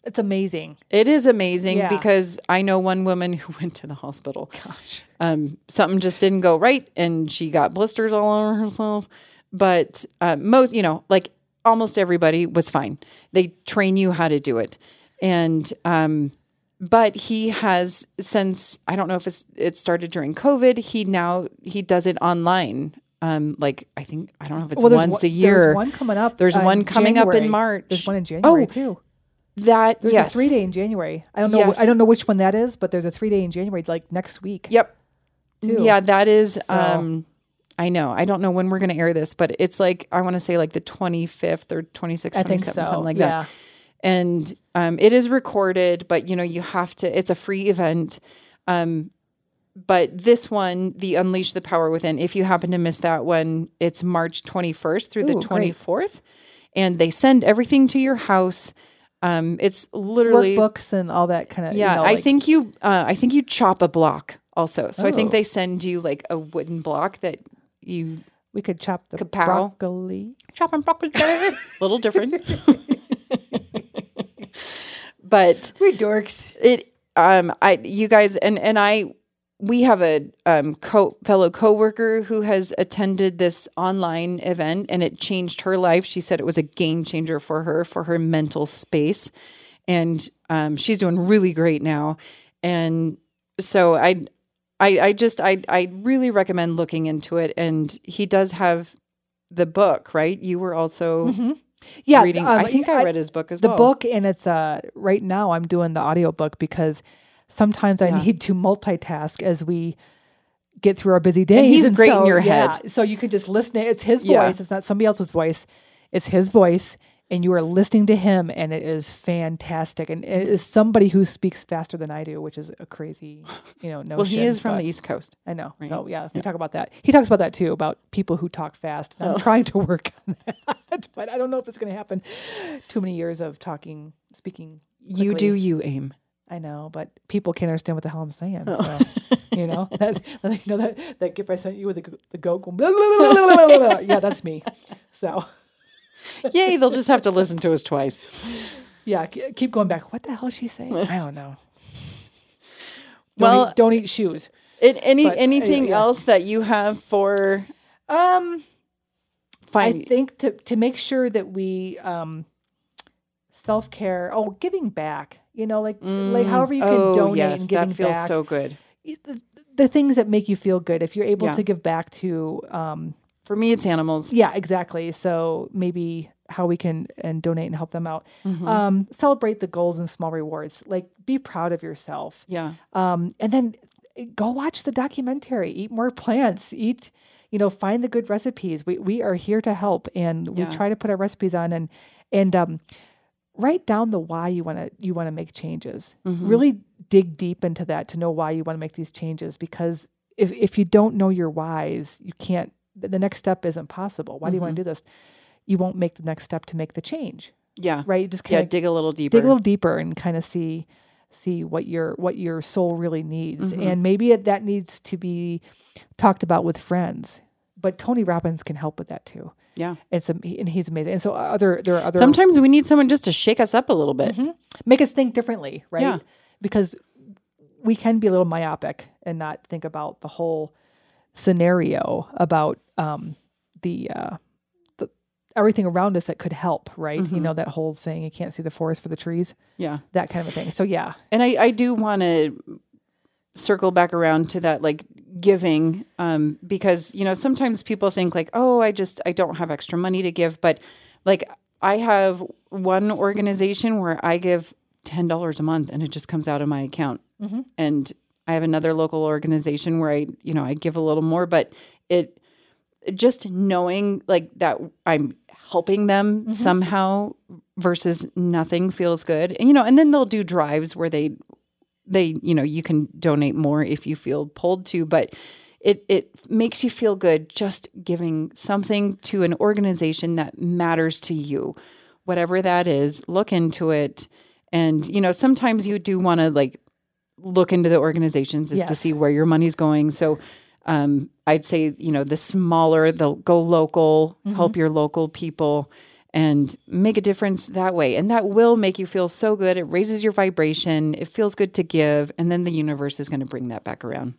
It's amazing. it is amazing Yeah. because I know one woman who went to the hospital. Gosh. Um, something just didn't go right and she got blisters all over herself. But uh, most, you know, like almost everybody was fine. They train you how to do it. And, um, but he has since I don't know if it's, it started during COVID. He now he does it online um, like I think I don't know if it's Well, once one- a year. There's one coming up. There's uh, one in coming up in March. There's one in January Oh, too. that There's yes, a three day in January. I don't know. Yes. I don't know which one that is, but there's a three day in January, like next week. Yep. too. Yeah, that is. So- Um, I know. I don't know when we're going to air this, but it's like I want to say like the 25th or 26th, I think 27th, so. something like yeah. that. And um, it is recorded, but you know you have to. It's a free event. Um, but this one, the Unleash the Power Within. If you happen to miss that one, it's March 21st through the Ooh, great. 24th, and they send everything to your house. Um, it's literally books and all that kind of. yeah, you know, I think you. Uh, I think you chop a block also. So I think Oh. they send you like a wooden block that you we could chop the Kapow. broccoli. chop and broccoli. a little different, but We dorks. it. Um, I you guys and and I. We have a um, co- fellow coworker who has attended this online event, and it changed her life. She said it was a game changer for her, for her mental space, and um, she's doing really great now. And so I, I, I just I I really recommend looking into it. And he does have the book, right? You were also Yeah, reading. um, I think I, read his book as the well. The book and it's uh right now i'm doing the audiobook because sometimes i need to multitask as we get through our busy days he's great in your yeah, head. so you can just listen it's his Yeah. voice it's not somebody else's voice it's his voice and you are listening to him and it is fantastic and it is somebody who speaks faster than i do which is a crazy you know notion Well, he is from the East Coast. I know. So yeah, we talk about that. He talks about that too, about people who talk fast. And Oh. I'm trying to work on that, but I don't know if it's going to happen. Too many years of talking, speaking. You do you aim. I know, but people can't understand what the hell I'm saying. Oh. So you know that you know that that gift I sent you with the the goat. Going, blah, blah, blah, blah, blah, blah, blah. Yeah, that's me. So Yay! They'll just have to listen to us twice. yeah, keep going back. What the hell is she saying? I don't know. Don't Well- eat, don't eat shoes. It, any But, uh, anything yeah. else that you have for Um, I think to to make sure that we um self care. Oh, giving back. You know, like like however you can oh, donate yes, and giving that feels back. so good. the, the things that make you feel good. If you're able Yeah. to give back to, um, For me, it's animals. yeah, exactly. So maybe how we can and donate and help them out. Mm-hmm. Um, celebrate the goals and small rewards. Like be proud of yourself. Yeah. Um, and then go watch the documentary. Eat more plants. Eat, you know, find the good recipes. We we are here to help, and we Yeah. try to put our recipes on and and um, write down the why you want to you want to make changes. Mm-hmm. Really dig deep into that to know why you want to make these changes. Because if if you don't know your whys, you can't. The next step isn't possible. Why do you Mm-hmm. want to do this? You won't make the next step to make the change, Yeah. right? You just Yeah. can't Dig a little deeper. dig a little deeper and kind of see see what your what your soul really needs Mm-hmm. and maybe it, that needs to be talked about with friends but tony robbins can help with that too yeah. it's and he's amazing and so other there are other Sometimes we need someone just to shake us up a little bit. make us think differently right Yeah. because we can be a little myopic and not think about the whole scenario about um the uh the everything around us that could help right Mm-hmm. you know that whole saying you can't see the forest for the trees Yeah. that kind of a thing so yeah And I, I do want to circle back around to that like giving um because you know sometimes people think like oh I just I don't have extra money to give but like I have one organization where I give $10 a month and it just comes out of my account. And I have another local organization where I you know I give a little more but it just knowing like that I'm helping them somehow versus nothing feels good. And you know, and then they'll do drives where they they, you know, you can donate more if you feel pulled to, but it it makes you feel good just giving something to an organization that matters to you. Whatever that is, look into it. And you know, sometimes you do want to like look into the organizations is to see where your money's going. So um, I'd say, you know, the smaller, they'll go local, help your local people and make a difference that way. And that will make you feel so good. It raises your vibration. It feels good to give. And then the universe is going to bring that back around.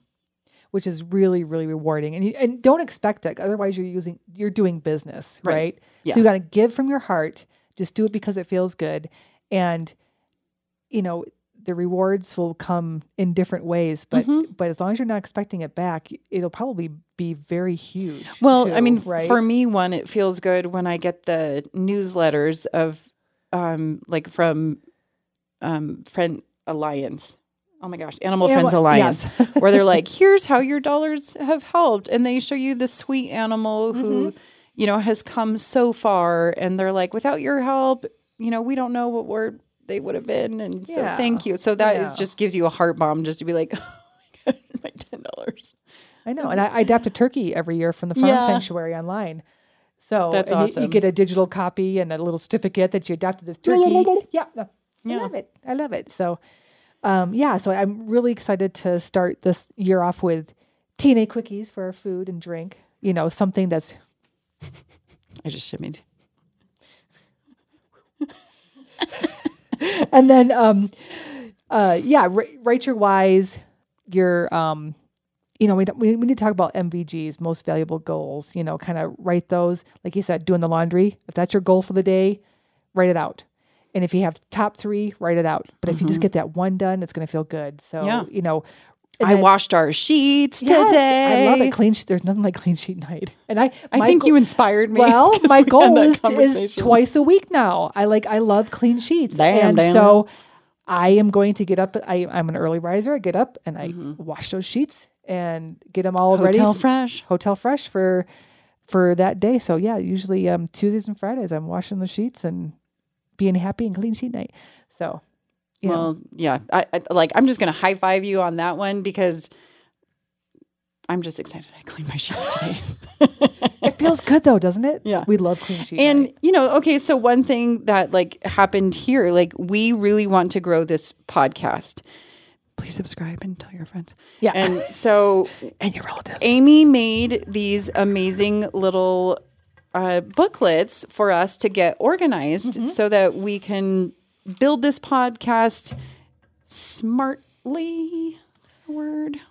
which is really really rewarding and you, and don't expect that otherwise you're using you're doing business Right. right, Yeah. so you got to give from your heart just do it because it feels good and you know the rewards will come in different ways, but Mm-hmm. but as long as you're not expecting it back, it'll probably be very huge. Well, I mean, right? for me, one, it feels good when I get the newsletters of, um, like from, um, Friend Alliance. Oh my gosh, Animal Animal- Friends Alliance, where they're like, "Here's how your dollars have helped," and they show you the sweet animal who, Mm-hmm. you know, has come so far, and they're like, "Without your help, you know, we don't know what we're they would have been," and so Yeah. thank you. So that Yeah. just gives you a heart bomb just to be like, "Oh my god, my ten dollars." I know, and I, I adapt a turkey every year from the farm Yeah. sanctuary online. So That's and you- You, get a digital copy and a little certificate that you adapted this turkey. yeah, no, I love it. I love it. So, um, yeah, so I'm really excited to start this year off with T&A quickies for our food and drink. You know, something that's I just shimmied. and then um uh yeah write your whys your um you know we, we we need to talk about mvgs most valuable goals you know kind of write those like you said doing the laundry if that's your goal for the day write it out and if you have top three write it out but if you just get that one done it's going to feel good so Mm-hmm. Yeah. you know and I then- washed our sheets Yes, today. I love it. Clean. She- there's nothing like clean sheet night. And I, I think go- you inspired me. Well, my we goal is, is twice a week now. I like I love clean sheets, Damn, and damn. so I am going to get up. I, I'm an early riser. I get up and I Mm-hmm. wash those sheets and get them all Hotel ready. fresh. Hotel fresh for for that day. So yeah, usually um, Tuesdays and Fridays I'm washing the sheets and being happy and clean sheet night. So know, Well, yeah. I, I like. I'm just gonna high five you on that one because I'm just excited. I cleaned my sheets today. it feels good though, doesn't it? Yeah. we love clean sheets. and night. you know, okay. So one thing that like happened here, like we really want to grow this podcast. Please subscribe and tell your friends. Yeah. And so and your relatives. Amy made these amazing little uh, booklets for us to get organized Mm-hmm. so that we can build this podcast smartly. Word.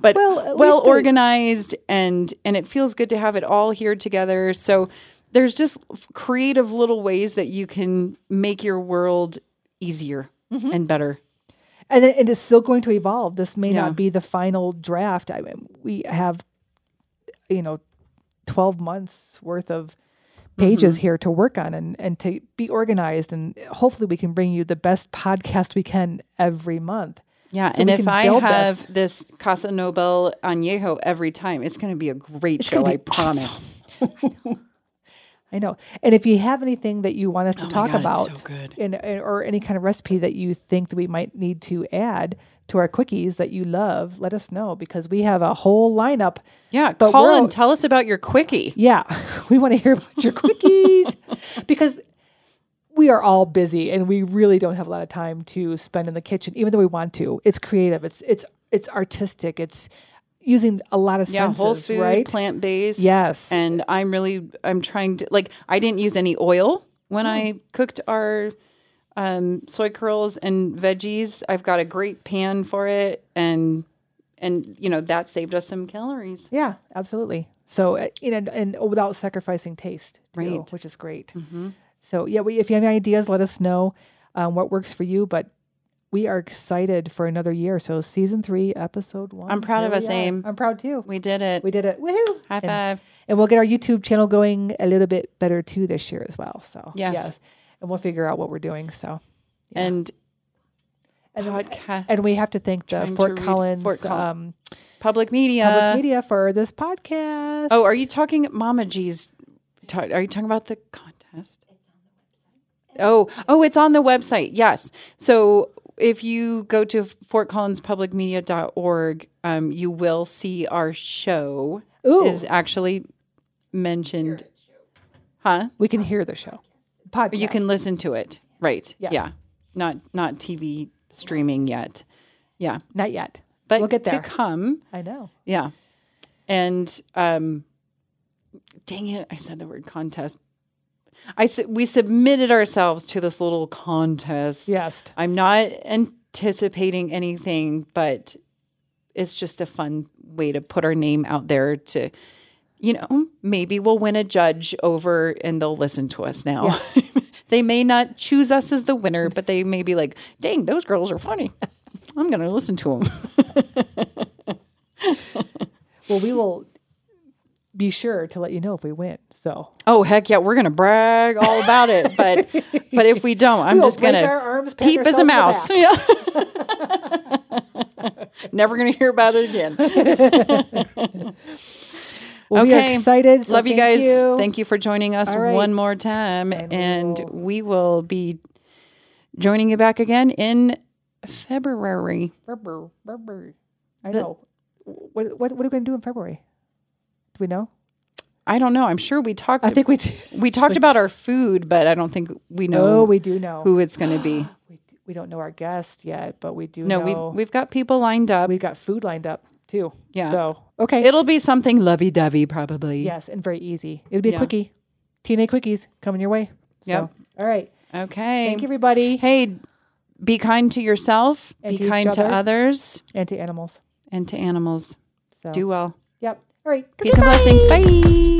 but Well, well, the- organized and and it feels good to have it all here together so there's just creative little ways that you can make your world easier Mm-hmm. and better and it, is still going to evolve. This may Yeah. not be the final draft. I mean, we have, you know, twelve months worth of pages Mm-hmm. here to work on and and to be organized, and hopefully we can bring you the best podcast we can every month. Yeah, So and we if can I build have this. Casa Noble añejo every time, it's going to be a great show. gonna I be promise. I know. And if you have anything that you want us to Oh talk God, about, so good. in- in- or any kind of recipe that you think that we might need to add to our quickies that you love, let us know because we have a whole lineup. Yeah, But call and tell us about your quickie. Yeah, we want to hear about your quickies because we are all busy and we really don't have a lot of time to spend in the kitchen, even though we want to. It's creative. It's it's it's artistic. It's using a lot of Yeah, senses, whole food, right? plant based. Yes. and I'm really I'm trying to like I didn't use any oil when oh. I cooked our um, soy curls and veggies. I've got a great pan for it, and and you know that saved us some calories. Yeah, absolutely. So, uh, you know, and without sacrificing taste, too, Right. Mm-hmm. Which is great. So, yeah, we, if you have any ideas, let us know um, what works for you. But we are excited for another year. So, season three, episode one. I'm proud of us. Aim. I'm proud too. We did it. We did it. Woohoo! High five. And we'll get our YouTube channel going a little bit better too this year as well. So Yes. And we'll figure out what we're doing. So And and, podcast and we have to thank the Fort Collins Fort Col- um, public media. public media for this podcast. Oh, are you talking Mama G's? Are you talking about the contest? Oh, oh, it's on the website. Yes. So if you go to fortcollinspublicmedia.org, um, you will see our show Ooh. is actually mentioned. Huh? we can hear the show podcast. You can listen to it. Right. Yes. Yeah. Not not TV streaming yet. Yeah. not yet, But we'll get to come. I know. Yeah. And um dang it, I said the word contest. I su- we submitted ourselves to this little contest. Yes. I'm not anticipating anything, but it's just a fun way to put our name out there to you know, maybe we'll win a judge over and they'll listen to us now. They may not choose us as the winner, but they may be like, "Dang, those girls are funny. I'm going to listen to them." Well, we will be sure to let you know if we win. So Oh heck yeah, we're gonna brag all about it. But but if we don't, I'm We'll just gonna arms, peep as a mouse. Yeah. Never gonna hear about it again. Well, we are Okay. excited. so Love you guys. You. Thank you for joining us right. one more time, And we will- be joining you back again in February. Brr. I know. What, what, what are we going to do in February? Do we know? I don't know. I'm sure we talked. I think we did. we talked about our food, but I don't think we know No, we do know. who it's going to be. we, we don't know our guest yet, but we do No, know. we've we've got people lined up. we've got food lined up too. Yeah. So, okay. It'll be something lovey-dovey, probably. yes, and very easy. It'll be a quickie. T&A quickies coming your way. So, Yep. All right. Okay. Thank you, everybody. Hey, be kind to yourself, And be to kind to others, And to animals. and to animals. So, Do well. Yep. All right. Peace and blessings. Bye.